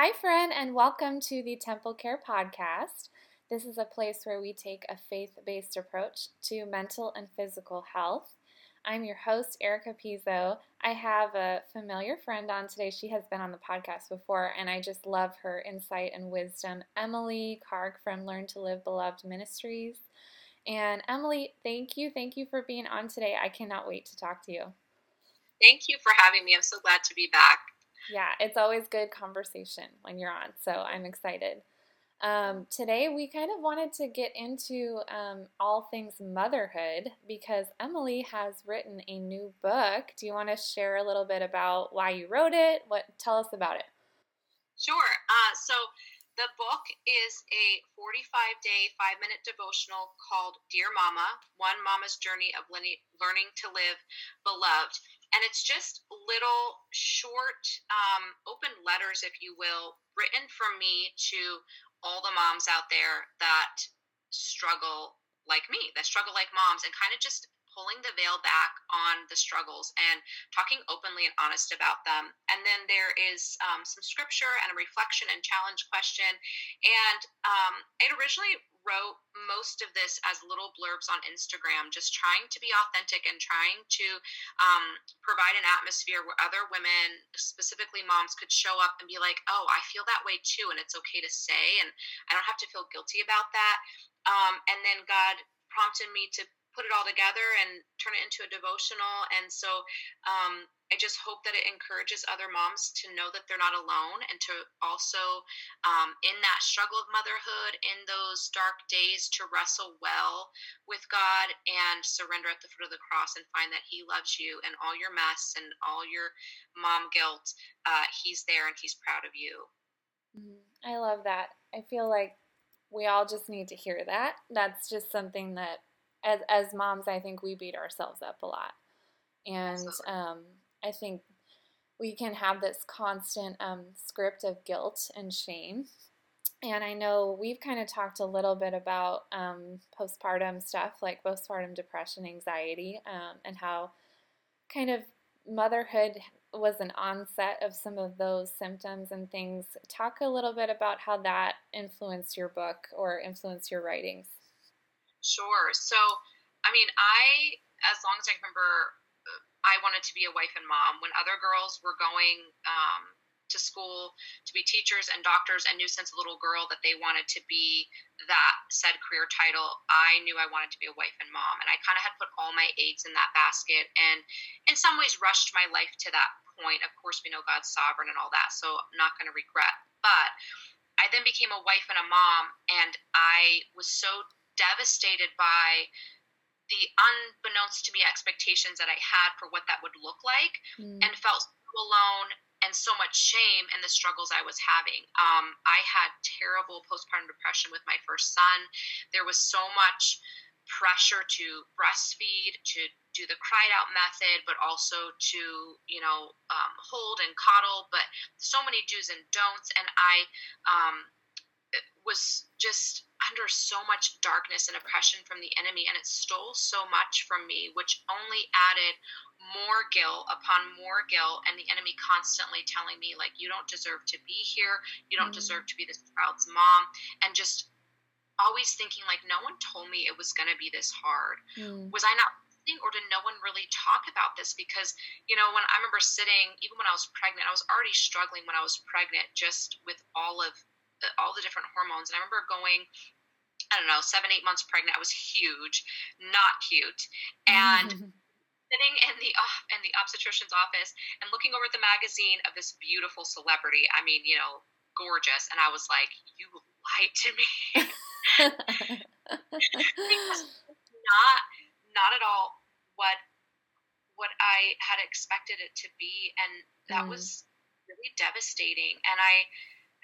Hi, friend, and welcome to the Temple Care Podcast. This is a place where we take a faith based approach to mental and physical health. I'm your host, Erica Pizzo. I have a familiar friend on today. She has been on the podcast before, and I just love her insight and wisdom. Emily Karc from Learn to Live Beloved Ministries. And Emily, thank you. Thank you for being on today. I cannot wait to talk to you. Thank you for having me. I'm so glad to be back. Yeah, it's always good conversation when you're on, so I'm excited. Um, today, we kind of wanted to get into um, all things motherhood because Emily has written a new book. Do you want to share a little bit about why you wrote it? What tell us about it? Sure. Uh, so the book is a 45 day, five minute devotional called Dear Mama One Mama's Journey of Learning to Live Beloved. And it's just little short, um, open letters, if you will, written from me to all the moms out there that struggle like me, that struggle like moms, and kind of just pulling the veil back on the struggles and talking openly and honest about them. And then there is um, some scripture and a reflection and challenge question. And um, I originally wrote most of this as little blurbs on Instagram, just trying to be authentic and trying to um, provide an atmosphere where other women, specifically moms, could show up and be like, oh, I feel that way too, and it's okay to say, and I don't have to feel guilty about that. Um, and then God prompted me to put it all together and turn it into a devotional. And so um, I just hope that it encourages other moms to know that they're not alone and to also, um, in that struggle of motherhood, in those dark days, to wrestle well with God and surrender at the foot of the cross and find that He loves you and all your mess and all your mom guilt. Uh, he's there and He's proud of you. Mm-hmm. I love that. I feel like we all just need to hear that. That's just something that as as moms, I think we beat ourselves up a lot, and um, I think we can have this constant um, script of guilt and shame. And I know we've kind of talked a little bit about um, postpartum stuff, like postpartum depression, anxiety, um, and how kind of motherhood was an onset of some of those symptoms and things. Talk a little bit about how that influenced your book or influenced your writings. Sure. So, I mean, I, as long as I remember, I wanted to be a wife and mom. When other girls were going um, to school to be teachers and doctors and knew since a little girl that they wanted to be that said career title, I knew I wanted to be a wife and mom. And I kind of had put all my eggs in that basket and in some ways rushed my life to that point. Of course, we know God's sovereign and all that, so I'm not going to regret. But I then became a wife and a mom, and I was so devastated by the unbeknownst to me expectations that I had for what that would look like mm. and felt so alone and so much shame and the struggles I was having. Um, I had terrible postpartum depression with my first son. There was so much pressure to breastfeed, to do the cried out method, but also to, you know, um, hold and coddle, but so many do's and don'ts. And I um, was just under so much darkness and oppression from the enemy, and it stole so much from me, which only added more guilt upon more guilt, and the enemy constantly telling me, like, you don't deserve to be here, you don't mm. deserve to be this child's mom, and just always thinking, like, no one told me it was going to be this hard. Mm. Was I not listening, or did no one really talk about this? Because, you know, when I remember sitting, even when I was pregnant, I was already struggling when I was pregnant just with all of all the different hormones. And I remember going, I don't know, seven, eight months pregnant. I was huge, not cute. And sitting in the uh, in the obstetrician's office and looking over at the magazine of this beautiful celebrity. I mean, you know, gorgeous. And I was like, you lied to me. not not at all what what I had expected it to be and that mm. was really devastating and I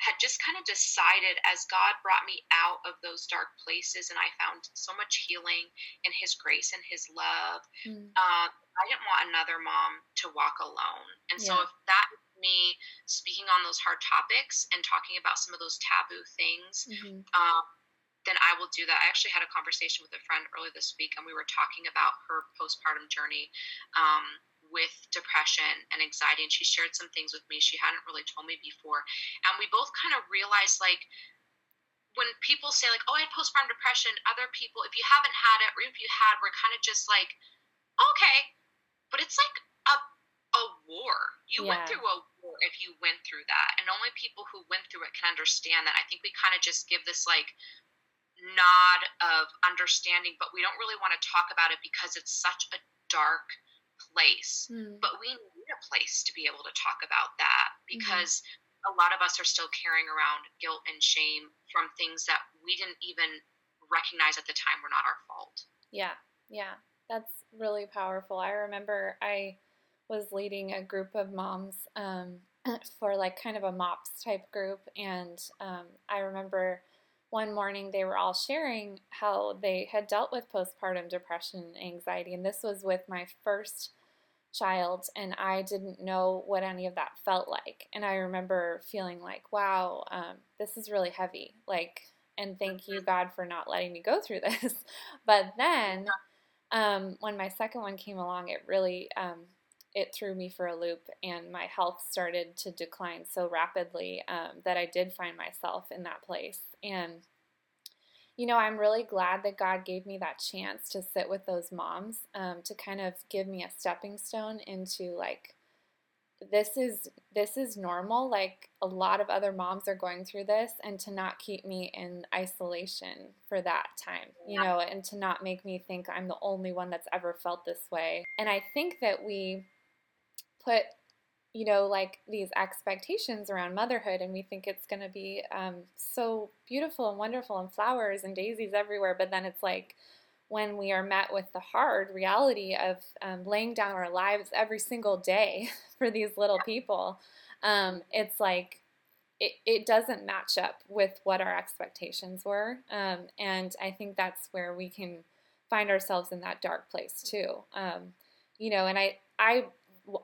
had just kind of decided as God brought me out of those dark places and I found so much healing in His grace and His love. Mm. Uh, I didn't want another mom to walk alone. And yeah. so, if that me speaking on those hard topics and talking about some of those taboo things, mm-hmm. um, then I will do that. I actually had a conversation with a friend earlier this week, and we were talking about her postpartum journey. Um, with depression and anxiety and she shared some things with me she hadn't really told me before. And we both kind of realized like when people say like oh i had postpartum depression other people if you haven't had it or if you had we're kind of just like okay but it's like a a war. You yeah. went through a war if you went through that and only people who went through it can understand that. I think we kind of just give this like nod of understanding but we don't really want to talk about it because it's such a dark place. Mm. But we need a place to be able to talk about that mm-hmm. because mm-hmm. a lot of us are still carrying around guilt and shame from things that we didn't even recognize at the time were not our fault. Yeah, yeah. That's really powerful. I remember I was leading a group of moms um, for like kind of a MOPS type group, and um, I remember one morning they were all sharing how they had dealt with postpartum depression and anxiety. And this was with my first child, and I didn't know what any of that felt like. And I remember feeling like, wow, um, this is really heavy. Like, and thank you, God, for not letting me go through this. but then um, when my second one came along, it really um, it threw me for a loop and my health started to decline so rapidly um, that I did find myself in that place. And, you know, I'm really glad that God gave me that chance to sit with those moms um, to kind of give me a stepping stone into like, this is this is normal like a lot of other moms are going through this and to not keep me in isolation for that time you know and to not make me think i'm the only one that's ever felt this way. And i think that we put you know like these expectations around motherhood and we think it's going to be um, so beautiful and wonderful and flowers and daisies everywhere but then it's like when we are met with the hard reality of um, laying down our lives every single day for these little people um, it's like it, it doesn't match up with what our expectations were um, and i think that's where we can find ourselves in that dark place too um, you know and i i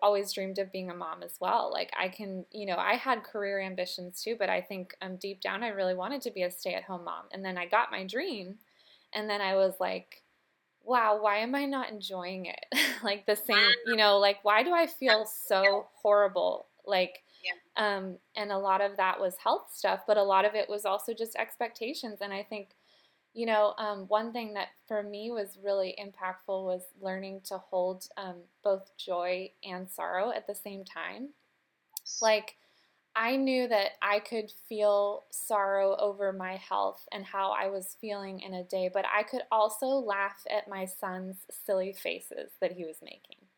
always dreamed of being a mom as well. Like I can, you know, I had career ambitions too, but I think um, deep down I really wanted to be a stay-at-home mom. And then I got my dream, and then I was like, wow, why am I not enjoying it? like the same, you know, like why do I feel so horrible? Like yeah. um and a lot of that was health stuff, but a lot of it was also just expectations and I think you know, um, one thing that for me was really impactful was learning to hold um, both joy and sorrow at the same time. Like, I knew that I could feel sorrow over my health and how I was feeling in a day, but I could also laugh at my son's silly faces that he was making.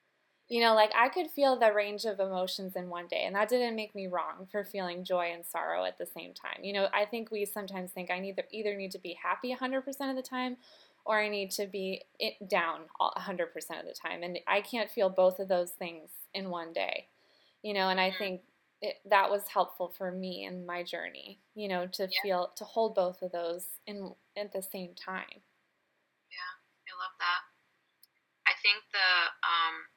You know, like I could feel the range of emotions in one day, and that didn't make me wrong for feeling joy and sorrow at the same time. You know, I think we sometimes think I need either need to be happy 100% of the time or I need to be down 100% of the time. And I can't feel both of those things in one day. You know, and I mm-hmm. think it, that was helpful for me in my journey, you know, to yeah. feel to hold both of those in at the same time. Yeah, I love that. I think the um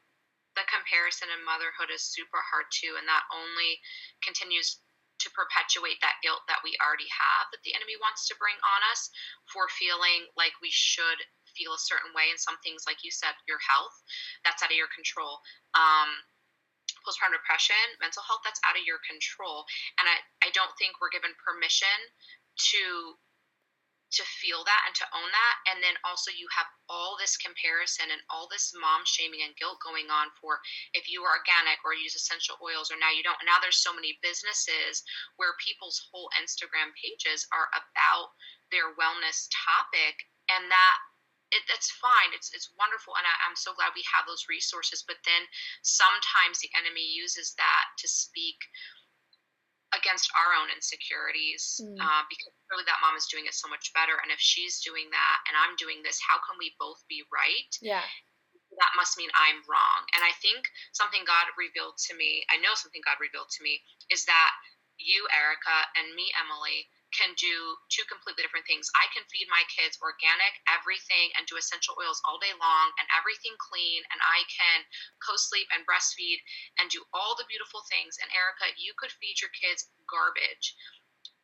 the comparison in motherhood is super hard too, and that only continues to perpetuate that guilt that we already have that the enemy wants to bring on us for feeling like we should feel a certain way and some things like you said your health that's out of your control. Um, postpartum depression mental health that's out of your control. And I, I don't think we're given permission to to feel that and to own that and then also you have all this comparison and all this mom shaming and guilt going on for if you are organic or use essential oils or now you don't now there's so many businesses where people's whole instagram pages are about their wellness topic and that it, it's fine. It's it's wonderful, and I, am so glad we have those resources. But then sometimes the enemy uses that to speak against our own insecurities mm. uh, because really that mom is doing it so much better. And if she's doing that and i'm doing this how can we both be right? Yeah. That must mean i'm wrong. And i think something god revealed to me i know something god revealed to me is that you erica and me emily can do two completely different things. I can feed my kids organic everything and do essential oils all day long and everything clean, and I can co sleep and breastfeed and do all the beautiful things. And Erica, you could feed your kids garbage,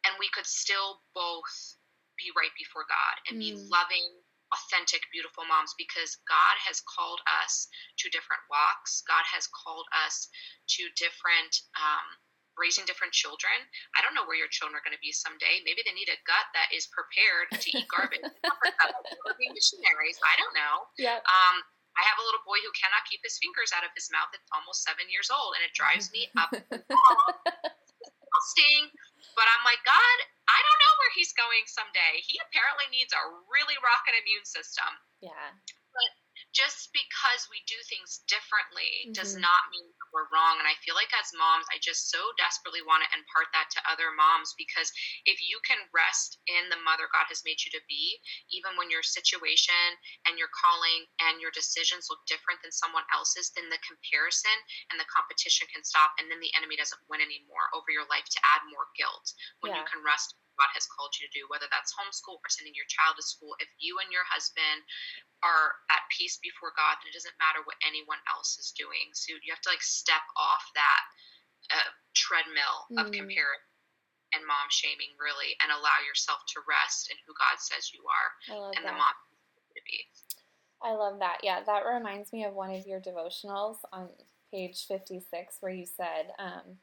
and we could still both be right before God and mm. be loving authentic, beautiful moms because God has called us to different walks. God has called us to different, um, raising different children. I don't know where your children are going to be someday. Maybe they need a gut that is prepared to eat garbage. being missionaries. I don't know. Yeah. Um, I have a little boy who cannot keep his fingers out of his mouth. It's almost seven years old, and it drives me up. Disgusting. But I'm like, God, I don't know where he's going someday. He apparently needs a really rocking immune system. Yeah. Just because we do things differently mm-hmm. does not mean we're wrong. And I feel like as moms, I just so desperately want to impart that to other moms because if you can rest in the mother God has made you to be, even when your situation and your calling and your decisions look different than someone else's, then the comparison and the competition can stop. And then the enemy doesn't win anymore over your life to add more guilt when yeah. you can rest God has called you to do, whether that's homeschool or sending your child to school. If you and your husband are at peace before God, then it doesn't matter what anyone else is doing. So you have to like step off that uh, treadmill mm. of comparison and mom shaming, really, and allow yourself to rest in who God says you are and that. the mom to be. I love that. Yeah, that reminds me of one of your devotionals on page 56 where you said, um,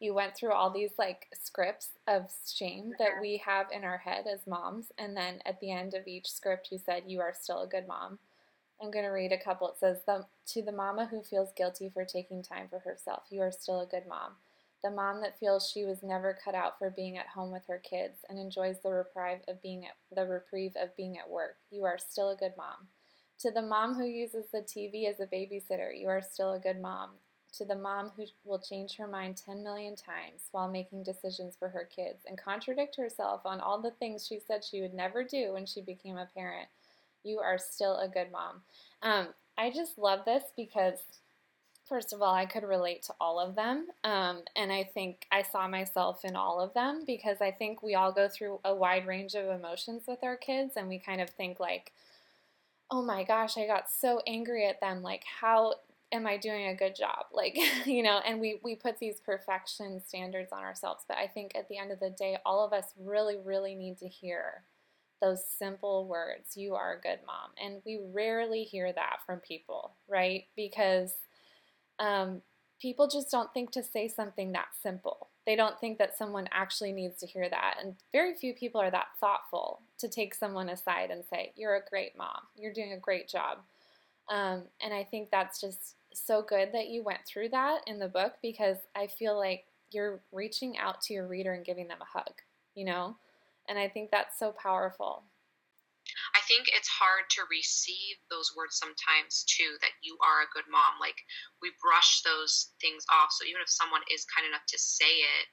you went through all these like scripts of shame that we have in our head as moms. And then at the end of each script, you said, You are still a good mom. I'm going to read a couple. It says, the, To the mama who feels guilty for taking time for herself, you are still a good mom. The mom that feels she was never cut out for being at home with her kids and enjoys the reprieve of being at the reprieve of being at work, you are still a good mom. To the mom who uses the TV as a babysitter, you are still a good mom to the mom who will change her mind 10 million times while making decisions for her kids and contradict herself on all the things she said she would never do when she became a parent, you are still a good mom. Um, I just love this because, first of all, I could relate to all of them. Um, and I think I saw myself in all of them because I think we all go through a wide range of emotions with our kids and we kind of think, like, oh my gosh, I got so angry at them. Like, how am I doing a good job? Like, you know, and we, we put these perfection standards on ourselves. But I think at the end of the day, all of us really, really need to hear those simple words you are a good mom. And we rarely hear that from people, right? Because um, people just don't think to say something that simple. They don't think that someone actually needs to hear that. And very few people are that thoughtful to take someone aside and say, You're a great mom. You're doing a great job. Um, and I think that's just so good that you went through that in the book because I feel like you're reaching out to your reader and giving them a hug, you know? And I think that's so powerful. I think it's hard to receive those words sometimes too that you are a good mom. Like we brush those things off. So even if someone is kind enough to say it,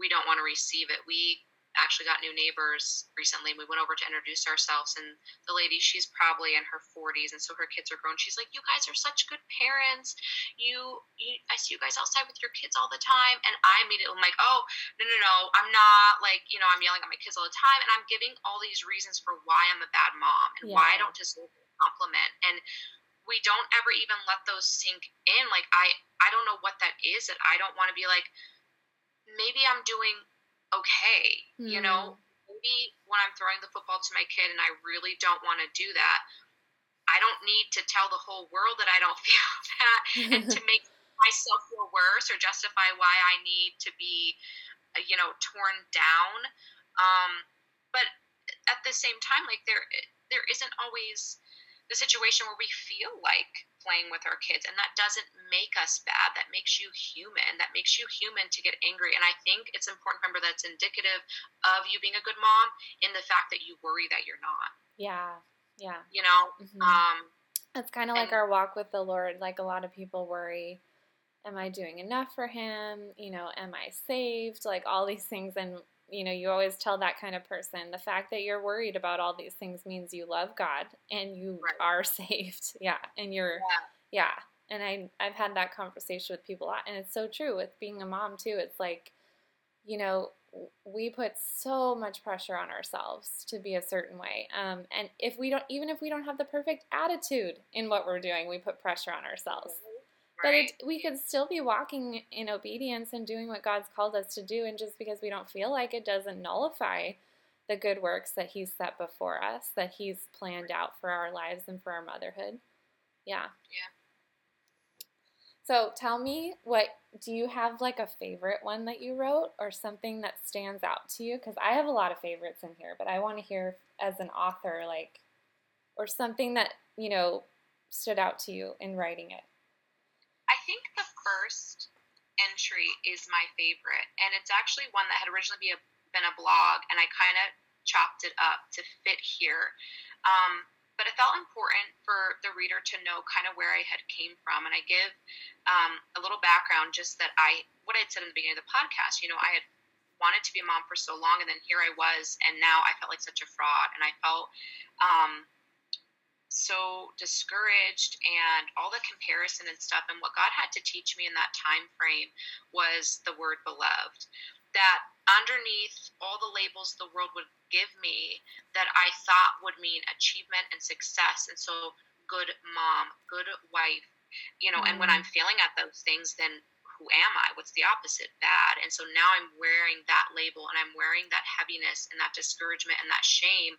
we don't want to receive it. We actually got new neighbors recently. We went over to introduce ourselves, and the lady, she's probably in her 40s, and so her kids are grown. She's like, "You guys are such good parents. You, you I see you guys outside with your kids all the time." And I immediately am like, "Oh, no, no, no, I'm not like you know, I'm yelling at my kids all the time, and I'm giving all these reasons for why I'm a bad mom and yeah. why I don't deserve a compliment." And we don't ever even let those sink in. Like I, I don't know what that is. That I don't want to be like, maybe I'm doing okay. Mm. You know, hmm. maybe when I'm throwing the football to my kid and I really don't want to do that, I don't need to tell the whole world that I don't feel that and to make myself feel worse or justify why I need to be, uh, you know, torn down. Um, but at the same time, like there, there isn't always the situation where we feel like playing with our kids and that doesn't make us bad. That makes you human. That makes you human to get angry. And i think it's important to remember that's indicative of you being a good mom in the fact that you worry that you're not. Yeah. Yeah. You know? Mm-hmm. um it's kind of like our walk with the lord like a lot of people worry am i doing enough for him? You know am i saved? Like all these things. And you know, you always tell that kind of person the fact that you're worried about all these things means you love God and you right. are saved. Yeah. And you're, yeah. yeah. And I, I've had that conversation with people a lot. And it's so true with being a mom, too. It's like, you know, we put so much pressure on ourselves to be a certain way. Um, and if we don't, even if we don't have the perfect attitude in what we're doing, we put pressure on ourselves. But it, we could still be walking in obedience and doing what God's called us to do. And just because we don't feel like it doesn't nullify the good works that He's set before us, that He's planned out for our lives and for our motherhood. Yeah. Yeah. So tell me what do you have like a favorite one that you wrote or something that stands out to you? Because I have a lot of favorites in here, but I want to hear as an author, like, or something that, you know, stood out to you in writing it. First entry is my favorite, and it's actually one that had originally be a, been a blog, and I kind of chopped it up to fit here. Um, but it felt important for the reader to know kind of where I had came from, and I give um, a little background just that I what I had said in the beginning of the podcast. You know, I had wanted to be a mom for so long, and then here I was, and now I felt like such a fraud, and I felt um, so discouraged and all the comparison and stuff and what god had to teach me in that time frame was the word beloved that underneath all the labels the world would give me that i thought would mean achievement and success and so good mom good wife you know mm-hmm. and when i'm mm. failing at those things then who am I? What's the opposite? Bad. And so now I'm wearing that label and I'm wearing that heaviness and that discouragement and that shame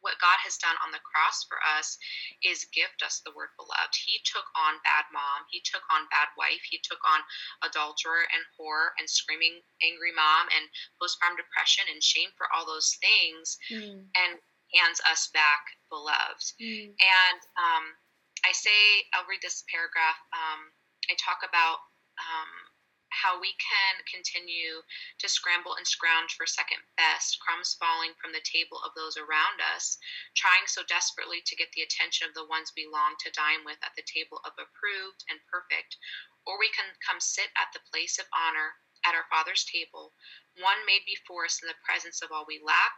what God has done on the cross for us is gift us the word beloved. He took on bad mom, he took on bad wife, he took on adulterer and whore and screaming angry mom and postpartum depression and shame for all those things mm. and hands us back beloved. Mm. And um, I say, I'll read this paragraph. Um, I talk about um, how we can continue to scramble and scrounge for second best, crumbs falling from the table of those around us, trying so desperately to get the attention of the ones we long to dine with at the table of approved and perfect, or we can come sit at the place of honor at our Father's table, one made before us in the presence of all we lack,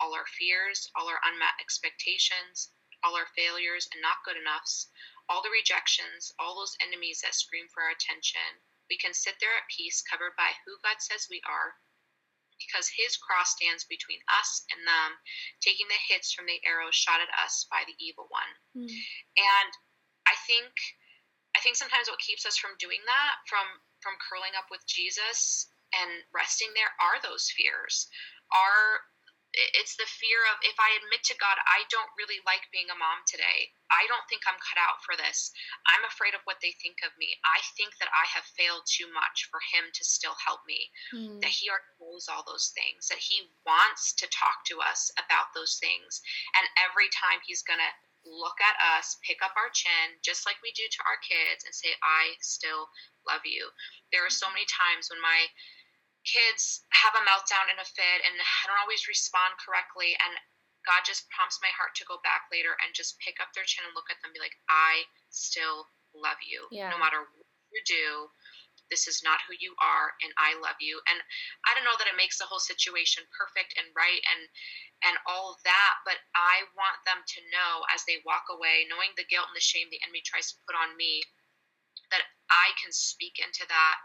all our fears, all our unmet expectations, all our failures and not good enoughs, all the rejections, all those enemies that scream for our attention we can sit there at peace, covered by who God says we are, because his cross stands between us and them, taking the hits from the arrows shot at us by the evil one. Mm. And I think I think sometimes what keeps us from doing that, from from curling up with Jesus and resting there are those fears. Are it's the fear of if I admit to God, I don't really like being a mom today. I don't think I'm cut out for this. I'm afraid of what they think of me. I think that I have failed too much for Him to still help me. Mm. That He already knows all those things, that He wants to talk to us about those things. And every time He's going to look at us, pick up our chin, just like we do to our kids, and say, I still love you. There are so many times when my kids have a meltdown and a fit and I don't always respond correctly and God just prompts my heart to go back later and just pick up their chin and look at them and be like, I still love you. Yeah. No matter what you do, this is not who you are and I love you. And I don't know that it makes the whole situation perfect and right and and all that, but I want them to know as they walk away, knowing the guilt and the shame the enemy tries to put on me, that I can speak into that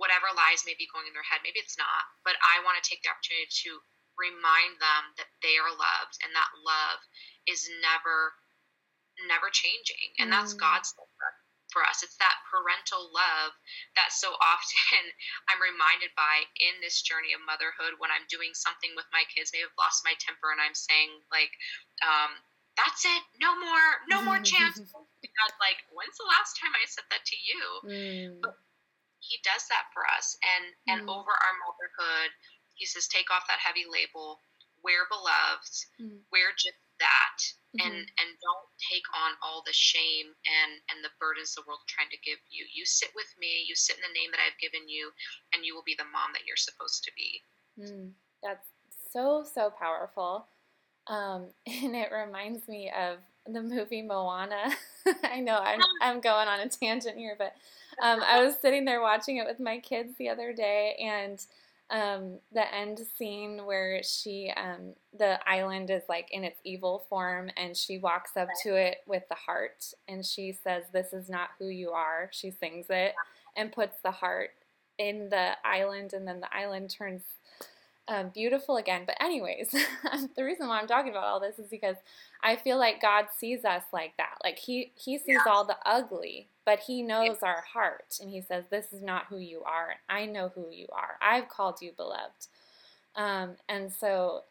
whatever lies may be going in their head. Maybe it's not, but I want to take the opportunity to remind them that they are loved and that love is never, never changing. And mm. that's God's love for us. It's that parental love that so often I'm reminded by in this journey of motherhood when I'm doing something with my kids. Maybe I've lost my temper and I'm saying, like, um, that's it, no more, no more chance. God, like, when's the last time I said that to you? Mm. But he does that for us and mm. and over our motherhood he says take off that heavy label wear beloved mm. wear just that mm-hmm. and and don't take on all the shame and and the burdens the world trying to give you you sit with me you sit in the name that i've given you and you will be the mom that you're supposed to be mm. that's so so powerful um, and it reminds me of the movie Moana. I know I'm, I'm going on a tangent here, but um, I was sitting there watching it with my kids the other day, and um, the end scene where she, um, the island is like in its evil form, and she walks up to it with the heart, and she says, "This is not who you are." She sings it and puts the heart in the island, and then the island turns um, beautiful again. But anyways, the reason why I'm talking about all this is because I feel like God sees us like that. Like he he sees yeah. all the ugly, but he knows yeah. our heart, and he says, "This is not who you are. I know who you are. I've called you beloved." Um, and so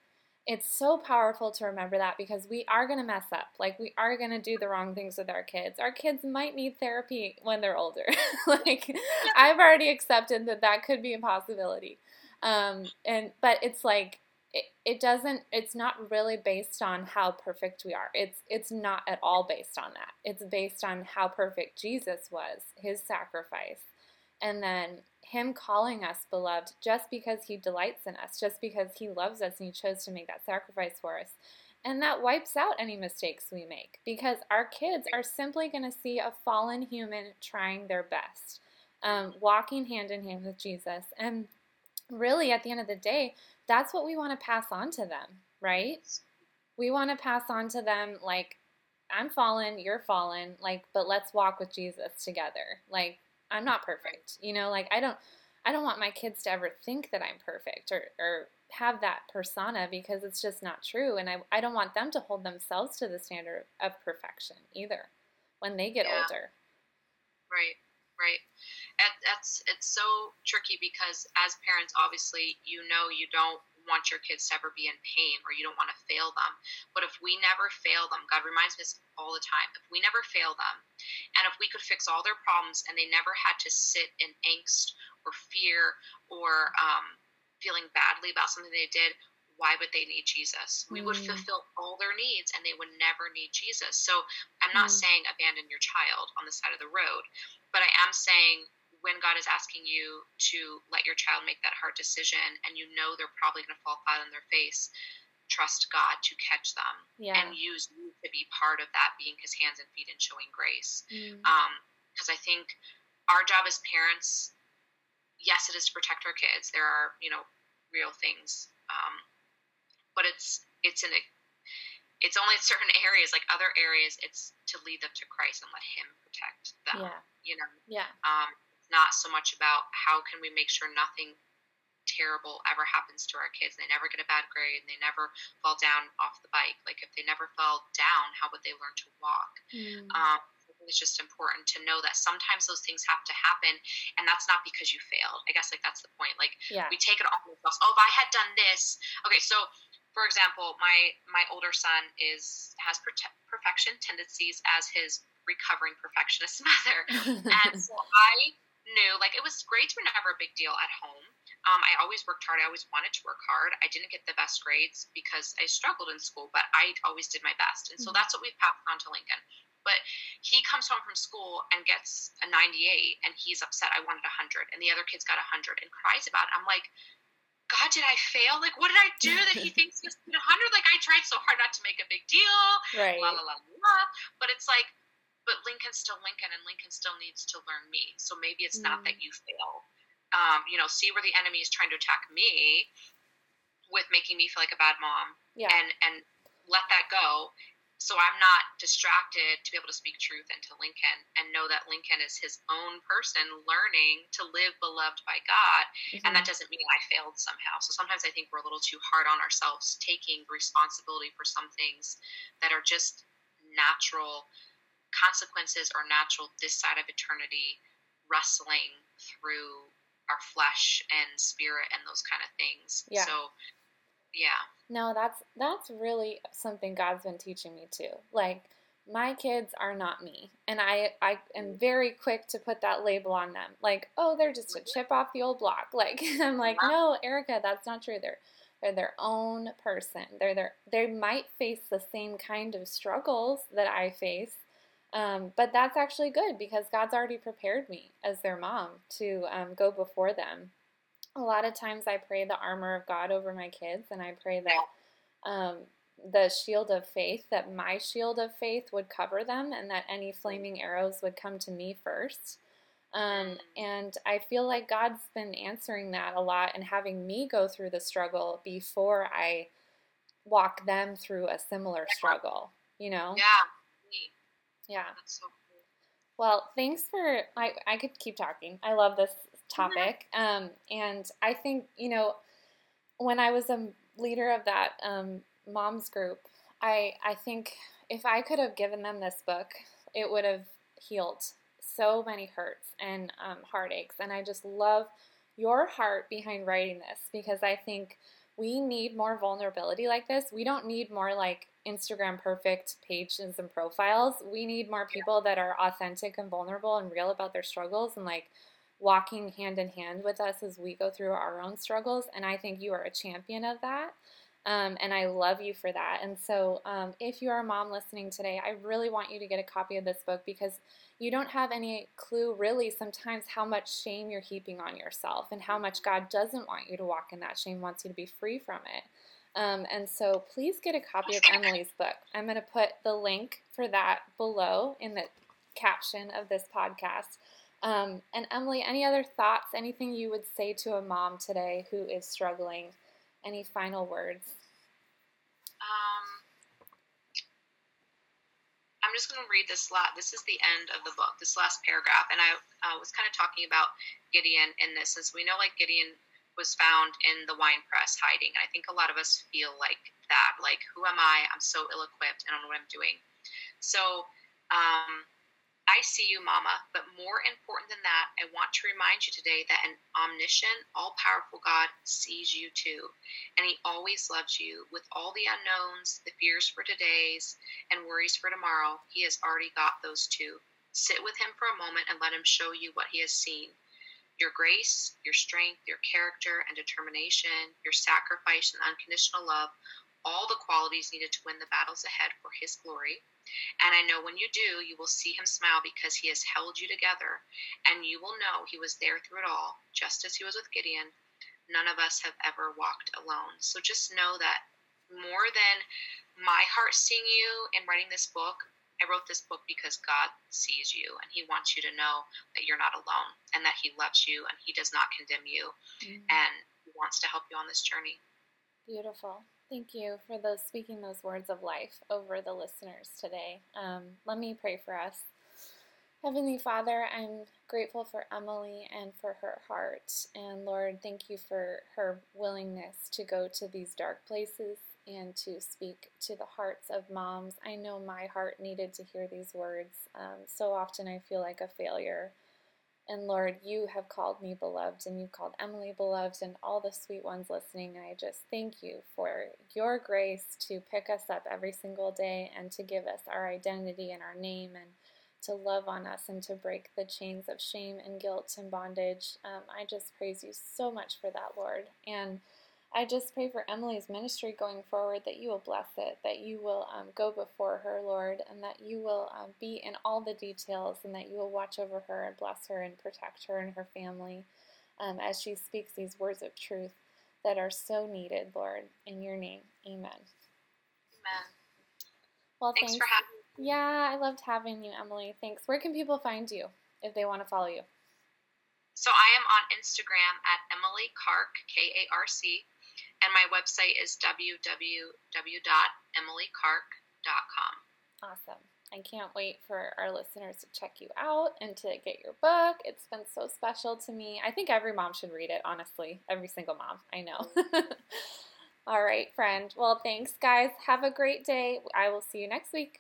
it's so powerful to remember that because we are going to mess up. Like we are going to do the wrong things with our kids. Our kids might need therapy when they're older. like I've already accepted that that could be a possibility. Um, and but it's like it, it doesn't it's not really based on how perfect we are. It's it's not at all based on that. It's based on how perfect Jesus was, his sacrifice. And then him calling us beloved just because he delights in us, just because he loves us and he chose to make that sacrifice for us. And that wipes out any mistakes we make because our kids are simply going to see a fallen human trying their best, um, walking hand in hand with Jesus. And really, at the end of the day, that's what we want to pass on to them, right? We want to pass on to them, like, I'm fallen, you're fallen, like, but let's walk with Jesus together. Like, I'm not perfect. You know, like I don't I don't want my kids to ever think that I'm perfect or, or have that persona because it's just not true. And I, I don't want them to hold themselves to the standard of perfection either when they get yeah. older. Right, right. And that's it's so tricky because as parents, obviously, you know you don't want your kids to ever be in pain or you don't want to fail them. But if we never fail them, God reminds me all the time, if we never fail them, and if we could fix all their problems and they never had to sit in angst or fear or um, feeling badly about something they did, why would they need Jesus? We would mm. fulfill all their needs and they would never need Jesus. So I'm not mm. saying abandon your child on the side of the road, but I am saying when God is asking you to let your child make that hard decision and you know they're probably going to fall flat on their face, trust God to catch them yeah. and use you to be part of that, being his hands and feet and showing grace. Because mm. um, I think our job as parents, yes, it is to protect our kids. There are, you know, real things. Um, but it's, it's in a, it's only in certain areas, like other areas, it's to lead them to Christ and let Him protect them. Yeah. You know. Yeah. Um, not so much about how can we make sure nothing terrible ever happens to our kids. They never get a bad grade and they never fall down off the bike. Like if they never fell down, how would they learn to walk? Mm. Um, it's just important to know that sometimes those things have to happen and that's not because you failed. I guess like that's the point. Like yeah. we take it all ourselves. Oh, if I had done this. Okay, so for example, my my older son is has perfection tendencies as his recovering perfectionist mother. and so I knew like it was grades were never a big deal at home. Um, I always worked hard. I always wanted to work hard. I didn't get the best grades because I struggled in school, but I always did my best. And so mm-hmm. that's what we've passed on to Lincoln. But he comes home from school and gets a 98 and he's upset I wanted a 100 and the other kids got a 100 and cries about it. I'm like, God, did I fail? Like, what did I do that he thinks he's 100? Like, I tried so hard not to make a big deal. Right. La, la, la, la. But it's like, but Lincoln's still Lincoln, and Lincoln still needs to learn me. So maybe it's mm. not that mm. you fail. Um, you know, see where the enemy is trying to attack me with making me feel like a bad mom, yeah. and and let that go. So I'm not distracted to be able to speak truth into Lincoln and know that Lincoln is his own person learning to live beloved by God. Mm-hmm. And that doesn't mean I failed somehow. So sometimes I think we're a little too hard on ourselves, taking responsibility for some things that are just natural consequences or natural this side of eternity, wrestling through our flesh and spirit and those kind of things. Yeah. So, yeah. No, that's that's really something God's been teaching me too. Like my kids are not me, and I I am very quick to put that label on them. Like, oh, they're just a chip off the old block. Like I'm like, no, Erica, that's not true. They're they're their own person. They're their they might face the same kind of struggles that I face, um, but that's actually good because God's already prepared me as their mom to um, go before them. A lot of times I pray the armor of God over my kids, and I pray that um, the shield of faith, that my shield of faith would cover them, and that any flaming arrows would come to me first. Um, and I feel like God's been answering that a lot and having me go through the struggle before I walk them through a similar struggle, you know? Yeah. Yeah. That's so cool. Well, thanks for I I could keep talking. I love this topic. Um, and I think, you know, when I was a leader of that um, moms group, I I think if I could have given them this book, it would have healed so many hurts and um, heartaches. And I just love your heart behind writing this because I think we need more vulnerability like this. We don't need more like Instagram perfect pages and profiles. We need more people that are authentic and vulnerable and real about their struggles and like walking hand in hand with us as we go through our own struggles. And I think you are a champion of that. Um, and I love you for that. And so, um, if you are a mom listening today, I really want you to get a copy of this book because you don't have any clue, really, sometimes how much shame you're heaping on yourself and how much God doesn't want you to walk in that shame, wants you to be free from it. Um, and so, please get a copy of Emily's book. I'm going to put the link for that below in the caption of this podcast. Um, and Emily, any other thoughts, anything you would say to a mom today who is struggling? Any final words? Um, I'm just going to read this last. This is the end of the book. This last paragraph, and I uh, was kind of talking about Gideon in this, since we know like Gideon was found in the wine press hiding, and I think a lot of us feel like that. Like, who am I? I'm so ill-equipped. And I don't know what I'm doing. So. Um, I see you, Mama, but more important than that, I want to remind you today that an omniscient, all powerful God sees you too. And He always loves you with all the unknowns, the fears for today's, and worries for tomorrow. He has already got those too. Sit with Him for a moment and let Him show you what He has seen your grace, your strength, your character and determination, your sacrifice and unconditional love, all the qualities needed to win the battles ahead for His glory. And I know when you do, you will see him smile because he has held you together, and you will know he was there through it all, just as he was with Gideon. None of us have ever walked alone. So just know that more than my heart seeing you and writing this book, I wrote this book because God sees you and He wants you to know that you're not alone and that He loves you and He does not condemn you mm-hmm. and He wants to help you on this journey. Beautiful. Thank you for those speaking those words of life over the listeners today. Um, let me pray for us. Heavenly Father, I'm grateful for Emily and for her heart. And Lord, thank you for her willingness to go to these dark places and to speak to the hearts of moms. I know my heart needed to hear these words. Um, so often I feel like a failure and Lord, you have called me beloved, and you've called Emily beloved, and all the sweet ones listening. I just thank you for your grace to pick us up every single day and to give us our identity and our name and to love on us and to break the chains of shame and guilt and bondage. Um, I just praise you so much for that, Lord. And I just pray for Emily's ministry going forward that you will bless it, that you will um, go before her, Lord, and that you will um, be in all the details, and that you will watch over her and bless her and protect her and her family um, as she speaks these words of truth that are so needed, Lord. In your name, amen. Amen. Well, thanks, thanks. for having me. Yeah, I loved having you, Emily. Thanks. Where can people find you if they want to follow you? So I am on Instagram at Emily Karc, K A R C and my website is www.emilykarc.com. Awesome. I can't wait for our listeners to check you out and to get your book. It's been so special to me. I think every mom should read it, honestly. Every single mom. I know. All right, friend. Well, thanks, guys. Have a great day. I will see you next week.